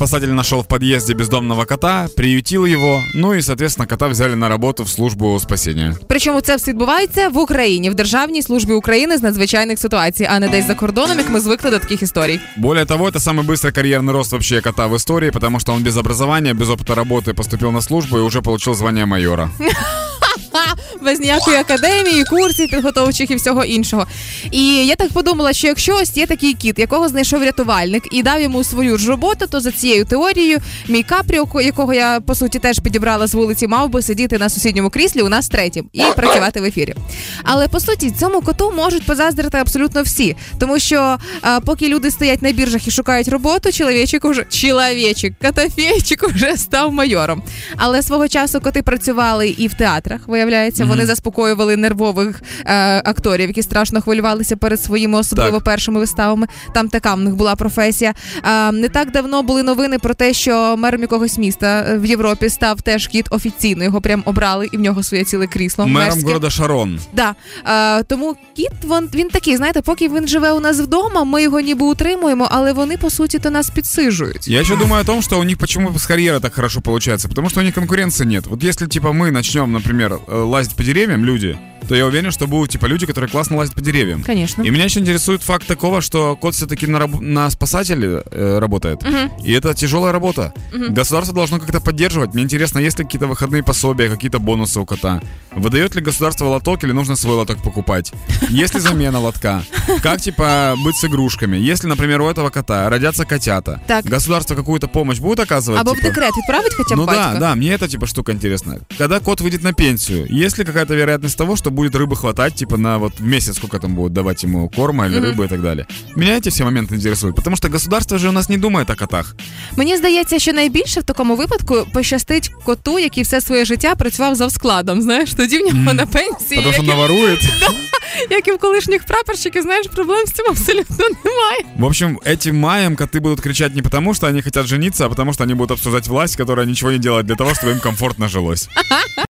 спасатель нашел в подъезде бездомного кота, приютил его, ну и, соответственно, кота взяли на работу в службу спасения. Причому це все відбувається в Україні, в Державній службі України з надзвичайних ситуацій, а не десь за кордоном, як ми звикли до таких історій. Более того, это самый быстрый карьерный рост вообще кота в истории, потому что он без образования, без опыта работы поступил на службу и уже получил звание майора. без ніякої академії, курсів підготовчих і всього іншого. І я так подумала, що якщо ось є такий кіт, якого знайшов рятувальник і дав йому свою ж роботу, то за цією теорією мій капріо, якого я по суті теж підібрала з вулиці, мав би сидіти на сусідньому кріслі у нас третім і працювати в ефірі. Але по суті, цьому коту можуть позаздрити абсолютно всі, тому що а, поки люди стоять на біржах і шукають роботу, чоловічик уже чоловічик, котофейчик уже став майором. Але свого часу коти працювали і в театрах, виявляється, вони заспокоювали нервових е, акторів, які страшно хвилювалися перед своїми особливо Так. першими виставами. Там така в них була професія. Е, не так давно були новини про те, що мером якогось міста е, в Європі став теж кіт офіційно. Його прям обрали, і в нього своє ціле крісло. Мэром мерське. города Шарон. Да. Е, тому кіт він, він такий, знаєте, поки він живе у нас вдома, ми його ніби утримуємо, але вони по суті то нас підсижують. Я еще думаю о том, что у них почему с карьерой так хорошо получается. Потому что у них конкуренции нет. Вот если, типа, мы начнем, например, лазить по деревьям, люди, то я уверен, что будут, типа, люди, которые классно лазят по деревьям. Конечно. И меня еще интересует факт такого, что кот все-таки на, раб- на спасателе э, работает. И это тяжелая работа. Государство должно как-то поддерживать. Мне интересно, есть ли какие-то выходные пособия, какие-то бонусы у кота? Выдает ли государство лоток или нужно свой лоток покупать? Есть ли замена лотка? Как, типа, быть с игрушками? Если, например, у этого кота родятся котята, Так. государство какую-то помощь будет оказывать? В типа? декрет відправить хоча б Ну да, да, мне эта типа штука интересна. Когда кот выйдет на пенсию, есть ли какая-то вероятность того, что будет рыбы хватать, типа на вот в месяц, сколько там будут давать ему корма или рыбы и так далее? Меня эти все моменты интересуют, потому что государство же у нас не думает о котах. Мені здається, що найбільше в такому випадку пощастить коту, який все своє життя працював за складом. Знаєш, тоді в нього на пенсії, Потому что як, і- наворует. як і в колишніх прапорщиків, знаєш, проблем з цим абсолютно немає. В общем, этим маем коты будут кричать не потому, что они хотят жениться, а потому что они будут обсуждать власть, которая ничего не делает для того, чтобы им комфортно жилось.